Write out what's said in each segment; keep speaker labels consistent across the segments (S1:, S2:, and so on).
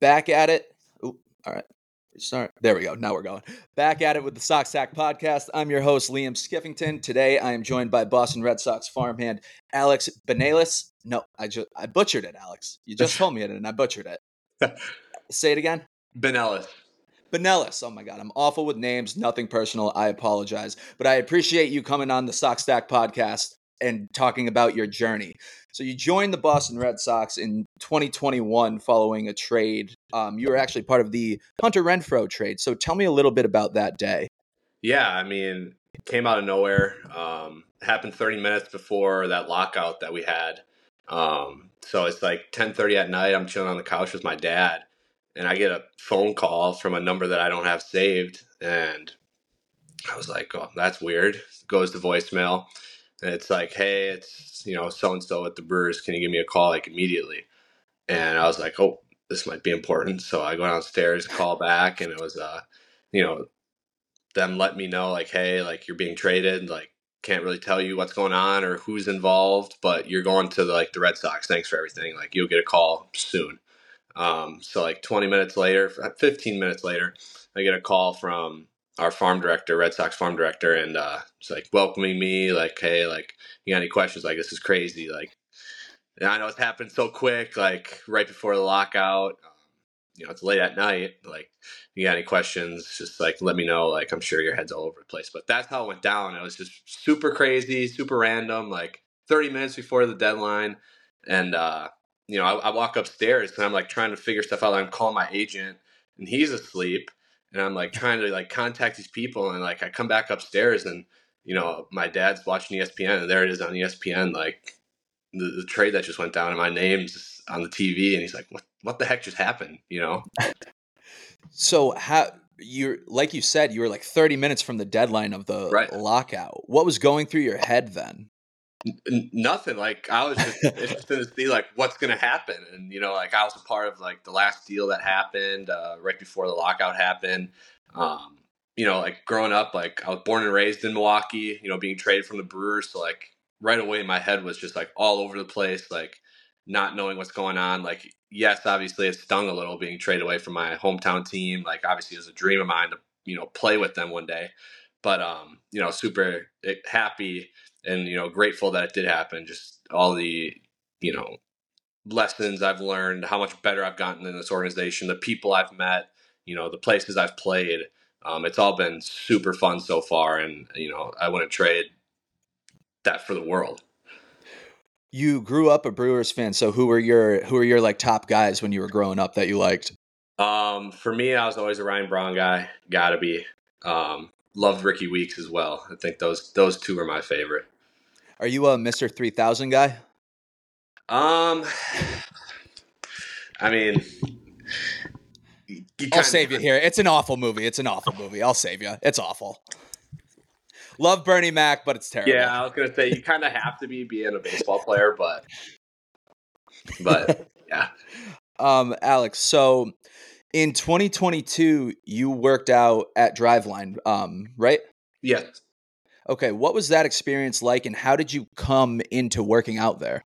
S1: back at it. Ooh, all right. Start. There we go. Now we're going. Back at it with the Sox Stack podcast. I'm your host, Liam Skiffington. Today I am joined by Boston Red Sox farmhand Alex Benelis. No, I just I butchered it, Alex. You just told me it and I butchered it. Say it again.
S2: Binelas.
S1: Binelas. Oh my God, I'm awful with names. Nothing personal. I apologize. But I appreciate you coming on the Sox Stack podcast and talking about your journey. So you joined the Boston Red Sox in 2021 following a trade. Um, you were actually part of the Hunter Renfroe trade. So tell me a little bit about that day.
S2: Yeah, I mean, came out of nowhere. Um, happened 30 minutes before that lockout that we had. Um, so it's like 10:30 at night. I'm chilling on the couch with my dad, and I get a phone call from a number that I don't have saved, and I was like, "Oh, that's weird." Goes to voicemail, and it's like, "Hey, it's you know so and so at the Brewers. Can you give me a call like immediately?" And I was like, "Oh, this might be important." So I go downstairs, call back, and it was uh, you know, them let me know like, "Hey, like you're being traded, like." Can't really tell you what's going on or who's involved, but you're going to the, like the Red Sox. Thanks for everything. Like you'll get a call soon. Um, so like 20 minutes later, 15 minutes later, I get a call from our farm director, Red Sox farm director, and uh, it's like welcoming me, like, hey, like, you got any questions? Like, this is crazy. Like, I know it's happened so quick, like right before the lockout. Um, you know, it's late at night. Like, you got any questions? Just like let me know. Like, I'm sure your head's all over the place. But that's how it went down. It was just super crazy, super random. Like 30 minutes before the deadline, and uh, you know, I, I walk upstairs and I'm like trying to figure stuff out. I'm calling my agent, and he's asleep and I'm like trying to like contact these people and like I come back upstairs and you know my dad's watching ESPN and there it is on ESPN like the, the trade that just went down and my name's on the TV and he's like what what the heck just happened? You know?
S1: So how you're like you said you were like 30 minutes from the deadline of the right. lockout. What was going through your head then
S2: N- nothing like i was just interested to see like what's gonna happen and you know like i was a part of like the last deal that happened uh, right before the lockout happened um, you know like growing up like i was born and raised in milwaukee you know being traded from the brewers so like right away my head was just like all over the place like not knowing what's going on like yes obviously it stung a little being traded away from my hometown team like obviously it was a dream of mine to you know play with them one day but um you know super eh, happy and you know grateful that it did happen just all the you know lessons i've learned how much better i've gotten in this organization the people i've met you know the places i've played um, it's all been super fun so far and you know i wouldn't trade that for the world
S1: you grew up a brewers fan so who were your who were your like top guys when you were growing up that you liked
S2: um, for me i was always a ryan braun guy gotta be um, loved Rickie Weeks as well. I think those those two are my favorite.
S1: Are you a Three Thousand guy?
S2: Um, I mean,
S1: I'll save you here. It's an awful movie. It's an awful movie. I'll save you. It's awful. Love Bernie Mac, but it's terrible.
S2: Yeah, I was gonna say you kind of have to be being a baseball player, but but yeah.
S1: Um, Alex, so in 2022, you worked out at Driveline, um, right?
S2: Yes.
S1: Okay, what was that experience like, and how did you come into working out there?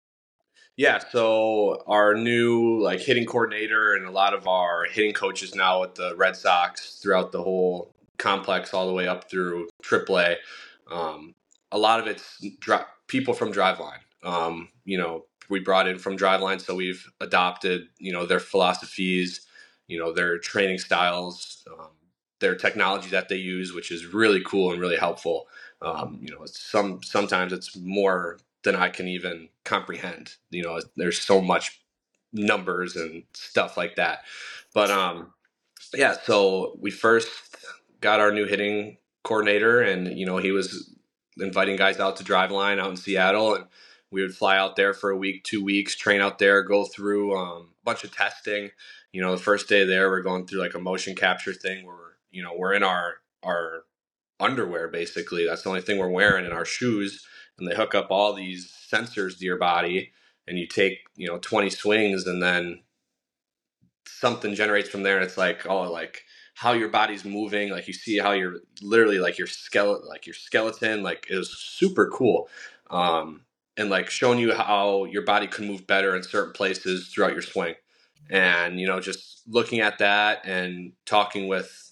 S2: Yeah, so our new like hitting coordinator and a lot of our hitting coaches now at the Red Sox throughout the whole complex, all the way up through AAA. Um, a lot of it's dri- people from Driveline. Um, you know, we brought in from Driveline, so we've adopted you know their philosophies you know their training styles, um, their technology that they use, which is really cool and really helpful. Um, you know, some sometimes it's more than I can even comprehend. You know, there's so much numbers and stuff like that. But um, yeah, so we first got our new hitting coordinator, and you know he was inviting guys out to Driveline out in Seattle, and we would fly out there for a week, two weeks, train out there, go through um, a bunch of testing, you know, the first day there, we're going through like a motion capture thing where, you know, we're in our, our underwear basically. That's the only thing we're wearing in our shoes. And they hook up all these sensors to your body and you take, you know, 20 swings and then something generates from there. And it's like, oh, like, how your body's moving like you see how you're literally like your skeleton like your skeleton like is super cool um and like showing you how your body can move better in certain places throughout your swing And, you know, just looking at that and talking with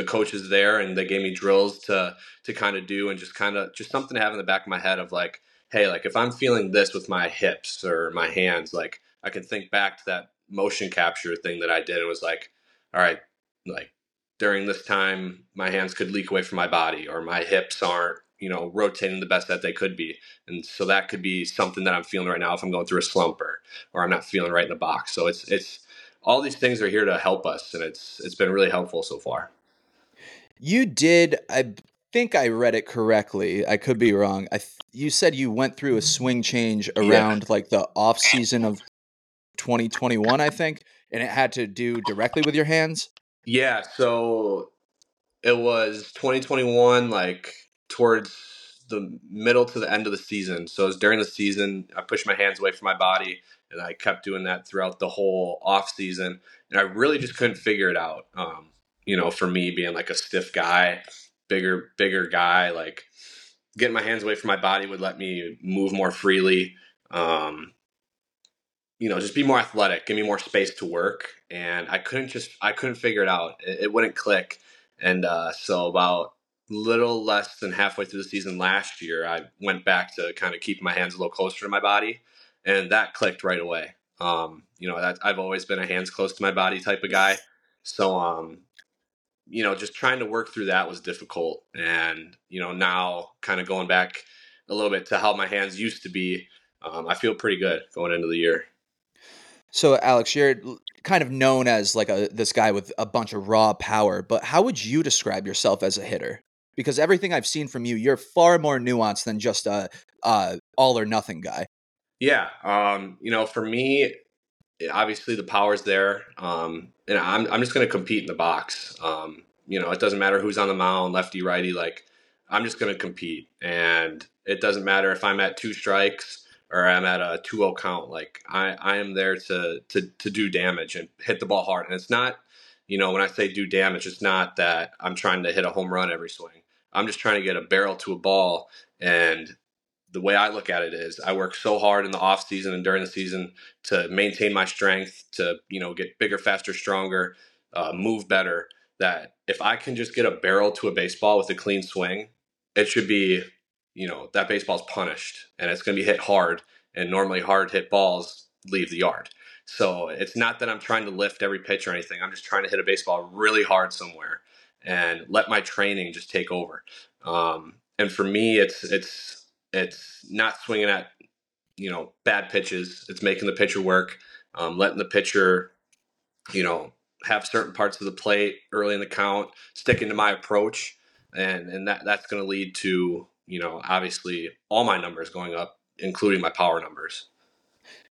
S2: the coaches there and they gave me drills to to kind of do and just kind of just something to have in the back of my head of like, hey, like if I'm feeling this with my hips or my hands, like I can think back to that motion capture thing that I did and was like, all right, like during this time my hands could leak away from my body or my hips aren't you know rotating the best that they could be. And so that could be something that i'm feeling right now if i'm going through a slump or, or i'm not feeling right in the box. So it's it's all these things are here to help us and it's it's been really helpful so far
S1: you did i think i read it correctly i could be wrong i th- you said you went through a swing change around yeah. like the off season of 2021 i think and it had to do directly with your hands
S2: yeah so it was 2021 like towards the middle to the end of the season. So it was during the season, I pushed my hands away from my body, and I kept doing that throughout the whole off season, and I really just couldn't figure it out. Um, you know, for me being like a stiff guy, bigger bigger guy, like getting my hands away from my body would let me move more freely. Um, you know, just be more athletic, give me more space to work, and I couldn't just I couldn't figure it out. It, it wouldn't click, and uh, so about little less than halfway through the season last year, I went back to kind of keep my hands a little closer to my body, and that clicked right away. Um, you know, that, I've always been a hands close to my body type of guy, so um, you know, just trying to work through that was difficult, and you know, now kind of going back a little bit to how my hands used to be, um, I feel pretty good going into the year.
S1: So, Alex, you're kind of known as like a this guy with a bunch of raw power, but how would you describe yourself as a hitter? because everything I've seen from you, you're far more nuanced than just a, a all or nothing guy.
S2: Yeah, um, you know, for me, obviously the power's there, um, and I'm I'm just going to compete in the box. Um, you know, it doesn't matter who's on the mound, lefty, righty. Like, I'm just going to compete, and it doesn't matter if I'm at two strikes or I'm at a 2-0 count. Like, I I am there to to to do damage and hit the ball hard, and it's not. You know, when I say do damage, it's not that I'm trying to hit a home run every swing. I'm just trying to get a barrel to a ball. And the way I look at it is I work so hard in the off season and during the season to maintain my strength, to, you know, get bigger, faster, stronger, uh, move better, that if I can just get a barrel to a baseball with a clean swing, it should be, you know, that baseball's punished and it's going to be hit hard. And normally hard hit balls leave the yard. So it's not that I'm trying to lift every pitch or anything. I'm just trying to hit a baseball really hard somewhere and let my training just take over. Um, and for me, it's it's it's not swinging at you know bad pitches. It's making the pitcher work, um, letting the pitcher, you know, have certain parts of the plate early in the count, sticking to my approach, and and that that's going to lead to you know obviously all my numbers going up, including my power numbers.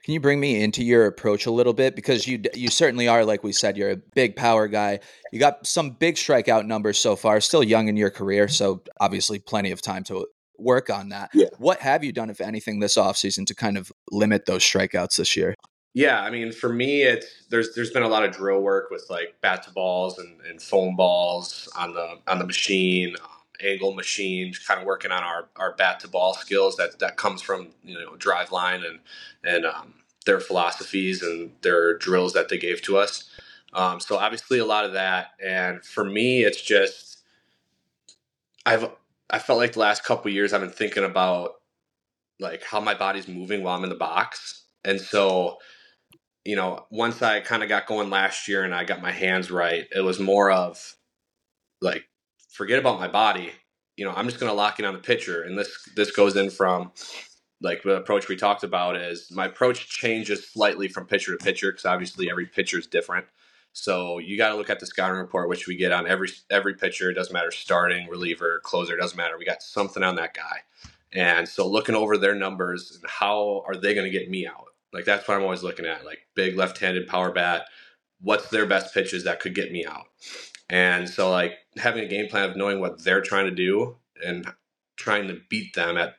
S1: Can you bring me into your approach a little bit because you you certainly are like we said you're a big power guy. You got some big strikeout numbers so far. Still young in your career, so obviously plenty of time to work on that. Yeah. What have you done if anything this offseason to kind of limit those strikeouts this year?
S2: Yeah, I mean, for me, it's there's there's been a lot of drill work with like bat to balls and, and foam balls on the on the machine, angle machine, kind of working on our, our bat to ball skills. That that comes from you know Driveline and and um, their philosophies and their drills that they gave to us. Um, so obviously a lot of that. And for me, it's just I've I felt like the last couple years I've been thinking about like how my body's moving while I'm in the box, and so you know once I kind of got going last year and I got my hands right, it was more of like forget about my body. You know, I'm just going to lock in on the pitcher, and this this goes in from like the approach we talked about is my approach changes slightly from pitcher to pitcher because obviously every pitcher is different. So you got to look at the scouting report, which we get on every every pitcher. It doesn't matter starting, reliever, closer. Doesn't matter. We got something on that guy, and so looking over their numbers and how are they going to get me out? Like that's what I'm always looking at. Like big left-handed power bat. What's their best pitches that could get me out? And so like having a game plan of knowing what they're trying to do and trying to beat them at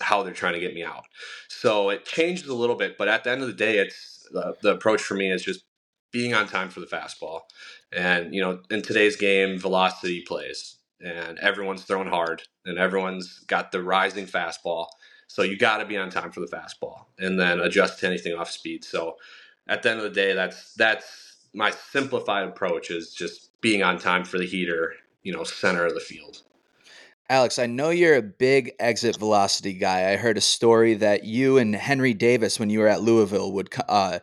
S2: how they're trying to get me out. So it changes a little bit, but at the end of the day, it's the, the approach for me is just being on time for the fastball. And you know, in today's game, velocity plays, and everyone's throwing hard, and everyone's got the rising fastball. So you got to be on time for the fastball, and then adjust to anything off speed. So at the end of the day, that's that's my simplified approach is just being on time for the heater, you know, center of the field.
S1: Alex, I know you're a big exit velocity guy. I heard a story that you and Henry Davis, when you were at Louisville, would uh,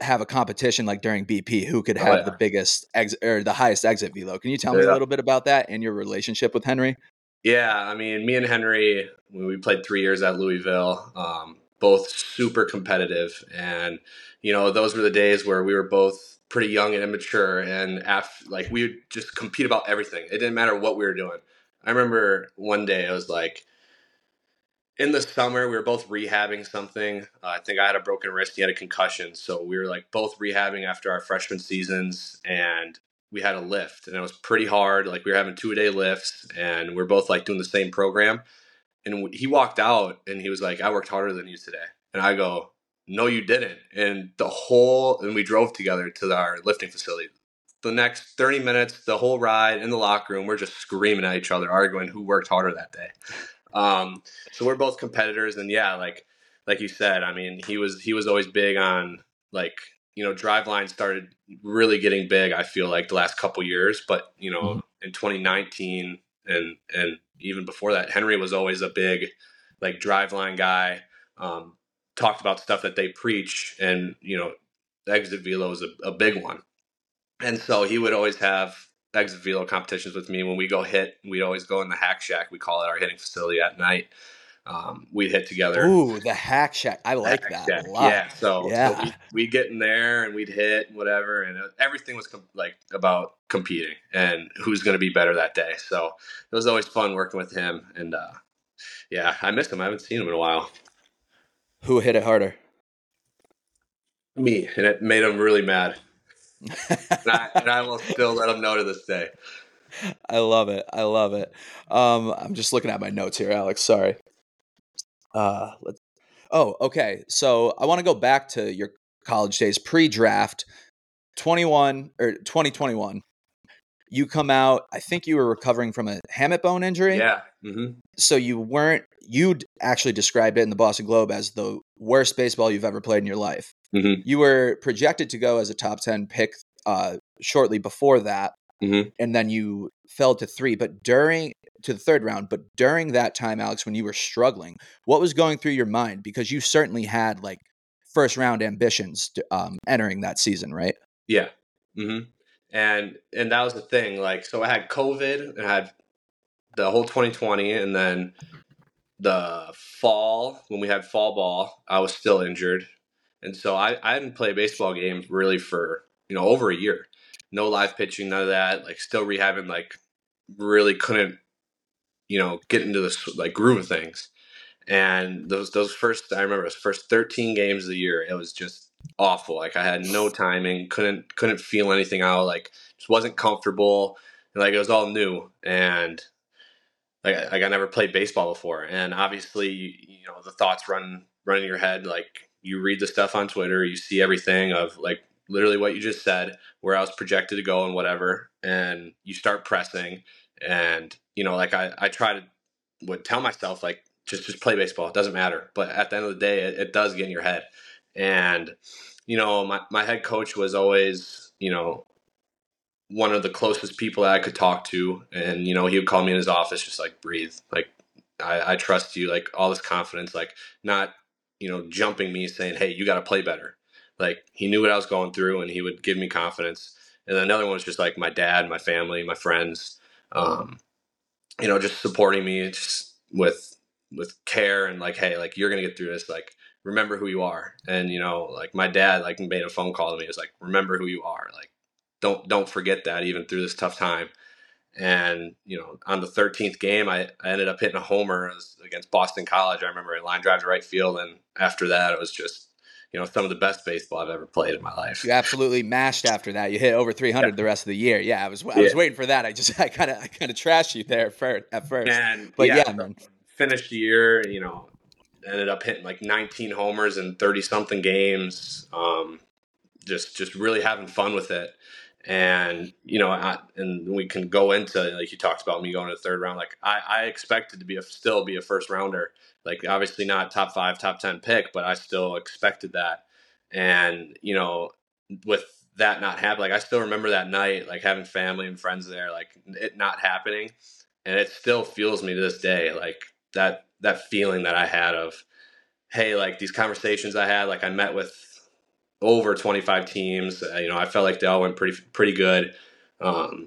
S1: have a competition like during BP, who could oh, have oh, yeah. the biggest exit or the highest exit velo. Can you tell yeah. me a little bit about that and your relationship with Henry?
S2: Yeah, I mean, me and Henry, we played three years at Louisville, um, both super competitive, and you know, those were the days where we were both pretty young and immature, and after, like we would just compete about everything. It didn't matter what we were doing. I remember one day I was like, in the summer we were both rehabbing something. Uh, I think I had a broken wrist, he had a concussion, so we were like both rehabbing after our freshman seasons, and we had a lift, and it was pretty hard. Like we were having two a day lifts, and we are both like doing the same program. And he walked out, and he was like, "I worked harder than you today," and I go, "No, you didn't." And the whole, and we drove together to our lifting facility the next 30 minutes, the whole ride in the locker room, we're just screaming at each other, arguing who worked harder that day. Um, so we're both competitors, and yeah, like like you said, I mean, he was he was always big on like you know Driveline started really getting big. I feel like the last couple years, but you know, mm-hmm. in 2019 and and even before that, Henry was always a big like Driveline guy. Um, talked about stuff that they preach, and you know, exit velo is a, a big one and so he would always have exit velo competitions with me. When we go hit, we'd always go in the hack shack. We call it our hitting facility at night. Um, we'd hit together.
S1: Ooh, the hack shack. I like hack that shack. a lot.
S2: Yeah. So, yeah. So we'd, we'd, get in there and we'd hit and whatever. And everything was com- like about competing and who's going to be better that day. So it was always fun working with him. And uh, yeah, I miss him. I haven't seen him in a while.
S1: Who hit it harder?
S2: Me. And it made him really mad and, I, and I will still let them know to this day.
S1: I love it. I love it. Um, I'm just looking at my notes here, Alex. Sorry. Uh, let's. Oh, okay. So I want to go back to your college days, pre-draft, 21 or 2021. You come out. I think you were recovering from a hamate bone injury.
S2: Yeah. Mm-hmm.
S1: So you weren't. You actually described it in the Boston Globe as the worst baseball you've ever played in your life. Mm-hmm. You were projected to go as a top 10 pick uh, shortly before that. Mm-hmm. And then you fell to three. But during to the third round, but during that time, Alex, when you were struggling, what was going through your mind? Because you certainly had like first round ambitions to, um, entering that season, right?
S2: Yeah. Mm-hmm. And and that was the thing. Like, so I had COVID and I had the whole 2020, and then the fall when we had fall ball, I was still injured. And so I, I hadn't played baseball games really for, you know, over a year. No live pitching, none of that. Like still rehabbing, like really couldn't, you know, get into this like groove of things. And those those first I remember those first 13 games of the year, it was just awful. Like I had no timing, couldn't couldn't feel anything out, like just wasn't comfortable. Like it was all new. And like, like I never played baseball before. And obviously, you know, the thoughts run run in your head like you read the stuff on Twitter, you see everything of like literally what you just said, where I was projected to go and whatever, and you start pressing, and you know, like I, I try to would tell myself like just just play baseball, it doesn't matter, but at the end of the day, it, it does get in your head, and you know, my my head coach was always you know one of the closest people that I could talk to, and you know, he would call me in his office, just like breathe, like I, I trust you, like all this confidence, like not you know, jumping me saying, "Hey, you got to play better." Like he knew what I was going through, and he would give me confidence. And then another one was just like my dad, my family, my friends, um, you know, just supporting me just with with care and like, "Hey, like you're gonna get through this." Like remember who you are. And you know, like my dad like made a phone call to me. It was like, "Remember who you are." Like don't don't forget that even through this tough time. And you know, on the 13th game, I, I ended up hitting a homer against Boston College. I remember a line drive to right field, and after that, it was just you know some of the best baseball I've ever played in my life.
S1: You absolutely mashed after that. You hit over 300 yeah. the rest of the year. Yeah, I was I was waiting for that. I just I kind of I kind of trashed you there first, at first.
S2: And, but yeah, yeah man. finished the year. You know, ended up hitting like 19 homers in 30 something games. Um, just just really having fun with it and you know, I, and we can go into like you talked about me going to the third round. Like I, I expected to be a, still be a first rounder. Like obviously not top five, top ten pick, but I still expected that. And, you know, with that not happening, like I still remember that night, like having family and friends there, like it not happening. And it still feels me to this day, like that, that feeling that I had of, hey, like these conversations I had, like I met with over 25 teams, uh, you know, I felt like they all went pretty, pretty good. Um,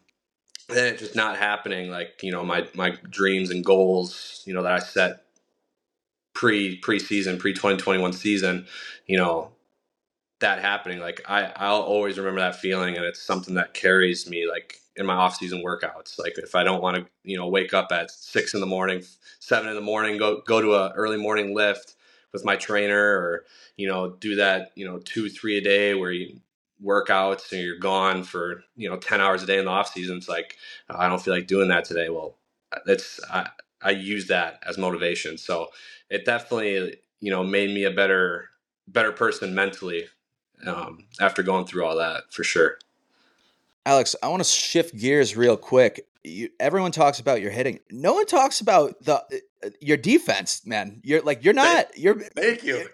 S2: and it just not happening like you know my my dreams and goals you know that I set pre preseason pre 2021 season you know that happening like I I'll always remember that feeling and it's something that carries me like in my off season workouts like if I don't want to you know wake up at six in the morning seven in the morning go go to a early morning lift with my trainer or you know do that you know two three a day where you workouts and you're gone for you know 10 hours a day in the off season it's like i don't feel like doing that today. Well that's i i use that as motivation. So it definitely you know made me a better better person mentally um, after going through all that for sure.
S1: Alex i want to shift gears real quick you, everyone talks about your hitting no one talks about the uh, your defense man you're like you're not
S2: thank,
S1: you're
S2: thank you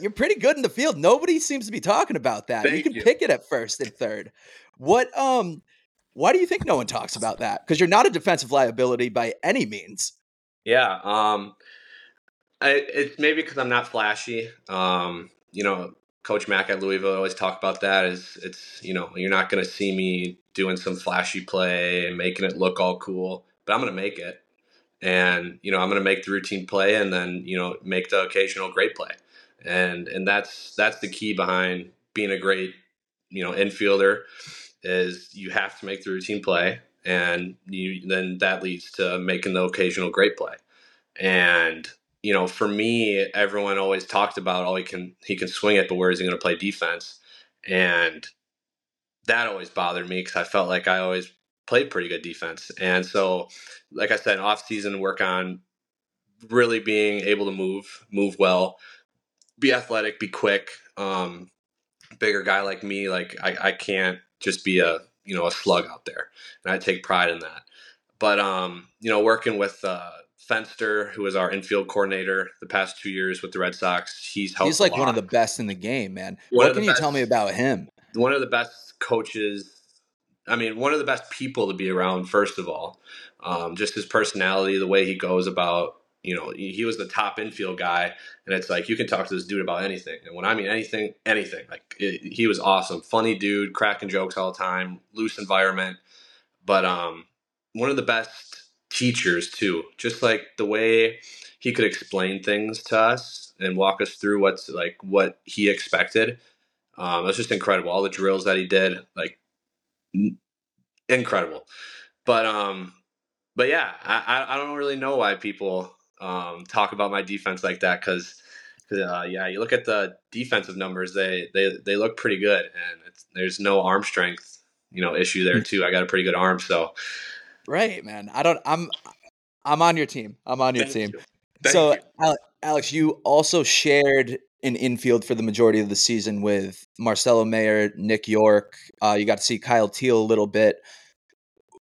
S1: you're pretty good in the field. Nobody seems to be talking about that.
S2: Thank
S1: you can
S2: you.
S1: pick it at first and third. What um why do you think no one talks about that? Because you're not a defensive liability by any means.
S2: Yeah. Um I, it's maybe because I'm not flashy. Um, you know, Coach Mack at Louisville always talk about that. Is it's you know you're not going to see me doing some flashy play and making it look all cool, but I'm going to make it, and you know I'm going to make the routine play and then you know make the occasional great play and and that's that's the key behind being a great you know infielder is you have to make the routine play and you then that leads to making the occasional great play and you know for me everyone always talked about oh he can he can swing it but where is he going to play defense and that always bothered me because i felt like i always played pretty good defense and so like i said off season work on really being able to move move well be athletic, be quick. Um, bigger guy like me, like I, I can't just be a you know a slug out there, and I take pride in that. But um, you know, working with uh, Fenster, who was our infield coordinator the past two years with the Red Sox, he's helped.
S1: He's like one of the best in the game, man.
S2: One
S1: what can you tell me about him?
S2: One of the best coaches. I mean, one of the best people to be around. First of all, um, just his personality, the way he goes about you know, he was the top infield guy, and it's like you can talk to this dude about anything. And when I mean anything, anything, like it, he was awesome, funny dude, cracking jokes all the time, loose environment, but um, one of the best teachers too. Just like the way he could explain things to us and walk us through what's like what he expected. Um, it was just incredible. All the drills that he did, like incredible. But um, but yeah, I I don't really know why people um, talk about my defense like that because uh, yeah, you look at the defensive numbers; they they they look pretty good, and there's no arm strength, you know, issue there too. I got a pretty good arm, so
S1: right, man. I don't. I'm I'm on your team. I'm on your
S2: Thank
S1: team.
S2: you.
S1: so,
S2: you.
S1: Alex, you also shared an infield for the majority of the season with Marcelo Mayer, Nick Yorke. Uh, you got to see Kyle Teel a little bit.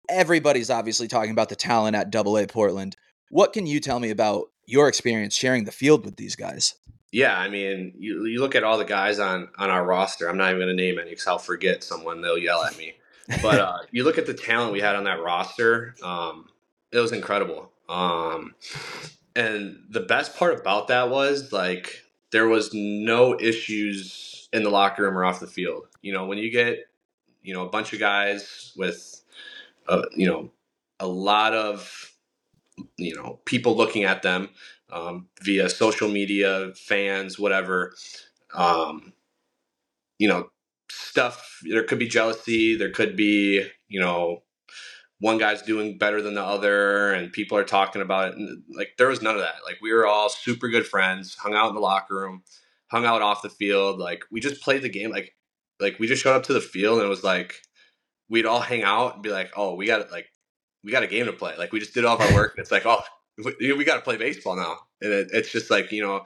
S1: Everybody's obviously talking about the talent at Double A Portland. What can you tell me about your experience sharing the field with these guys?
S2: Yeah, I mean, you, you look at all the guys on on our roster. I'm not even going to name any because I'll forget someone. They'll yell at me. But uh, you look at the talent we had on that roster. Um, it was incredible. Um, and the best part about that was like there was no issues in the locker room or off the field. You know, when you get you know a bunch of guys with uh, you know a lot of you know people looking at them um, via social media, fans, whatever. Um, you know, stuff. There could be jealousy. There could be you know one guy's doing better than the other, and people are talking about it. And, like there was none of that. Like we were all super good friends, hung out in the locker room, hung out off the field. Like we just played the game. Like like we just showed up to the field and it was like we'd all hang out and be like, oh, we got it. like we got a game to play. Like we just did all of our work, and it's like, oh, we, we got to play baseball now. And it, it's just like you know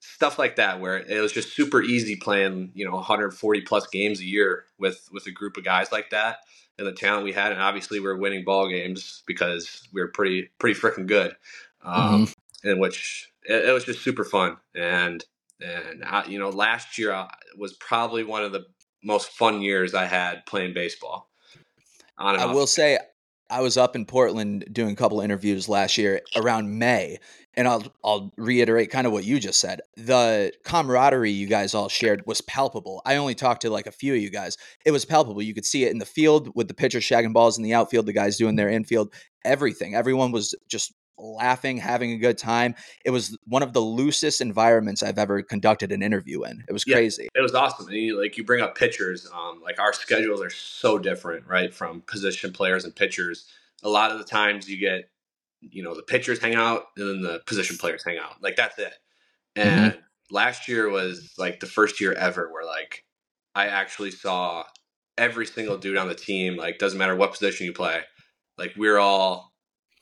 S2: stuff like that where it was just super easy playing you know 140 plus games a year with with a group of guys like that and the talent we had and obviously we are winning ball games because we were pretty pretty freaking good um, mm-hmm. in which it, it, was just super fun and And I, you know, last year uh, was probably one of the most fun years I had playing baseball.
S1: I will say, I was up in Portland doing a couple interviews last year around May, and I'll I'll reiterate kind of what you just said. The camaraderie you guys all shared was palpable. I only talked to like a few of you guys. It was palpable. You could see it in the field with the pitchers shagging balls in the outfield, the guys doing their infield, everything. Everyone was just laughing, having a good time. It was one of the loosest environments I've ever conducted an interview in. It was yeah, crazy.
S2: It was awesome. And you, like you bring up pitchers, um, like our schedules are so different, right? From position players and pitchers. A lot of the times you get, you know, the pitchers hang out and then the position players hang out. Like that's it. Mm-hmm. And mm-hmm. last year was like the first year ever where like I actually saw every single dude on the team, like doesn't matter what position you play, like we're all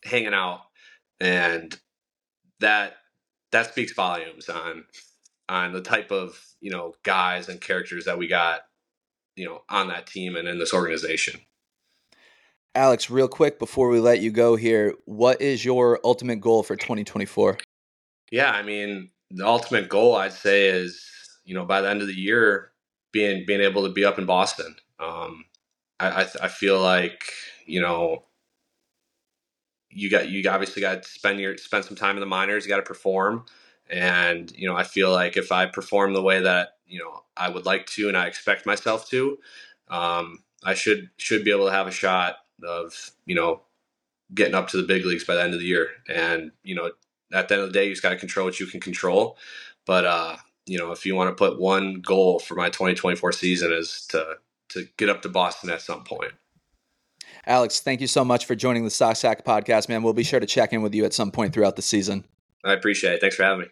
S2: hanging out and that that speaks volumes on on the type of you know guys and characters that we got you know on that team and in this organization
S1: alex real quick before we let you go here what is your ultimate goal for 2024
S2: yeah i mean the ultimate goal i'd say is you know by the end of the year being being able to be up in boston um, I, I, I feel like you know you got you obviously got to spend your spend some time in the minors. You got to perform, and you know I feel like if I perform the way that you know I would like to and I expect myself to, um, I should should be able to have a shot of you know getting up to the big leagues by the end of the year. And you know at the end of the day, you just got to control what you can control. But uh, you know if you want to put one goal for my 2024 season is to to get up to Boston at some point.
S1: Alex, thank you so much for joining the Sox Stack podcast, man. We'll be sure to check in with you at some point throughout the season.
S2: I appreciate it. Thanks for having me.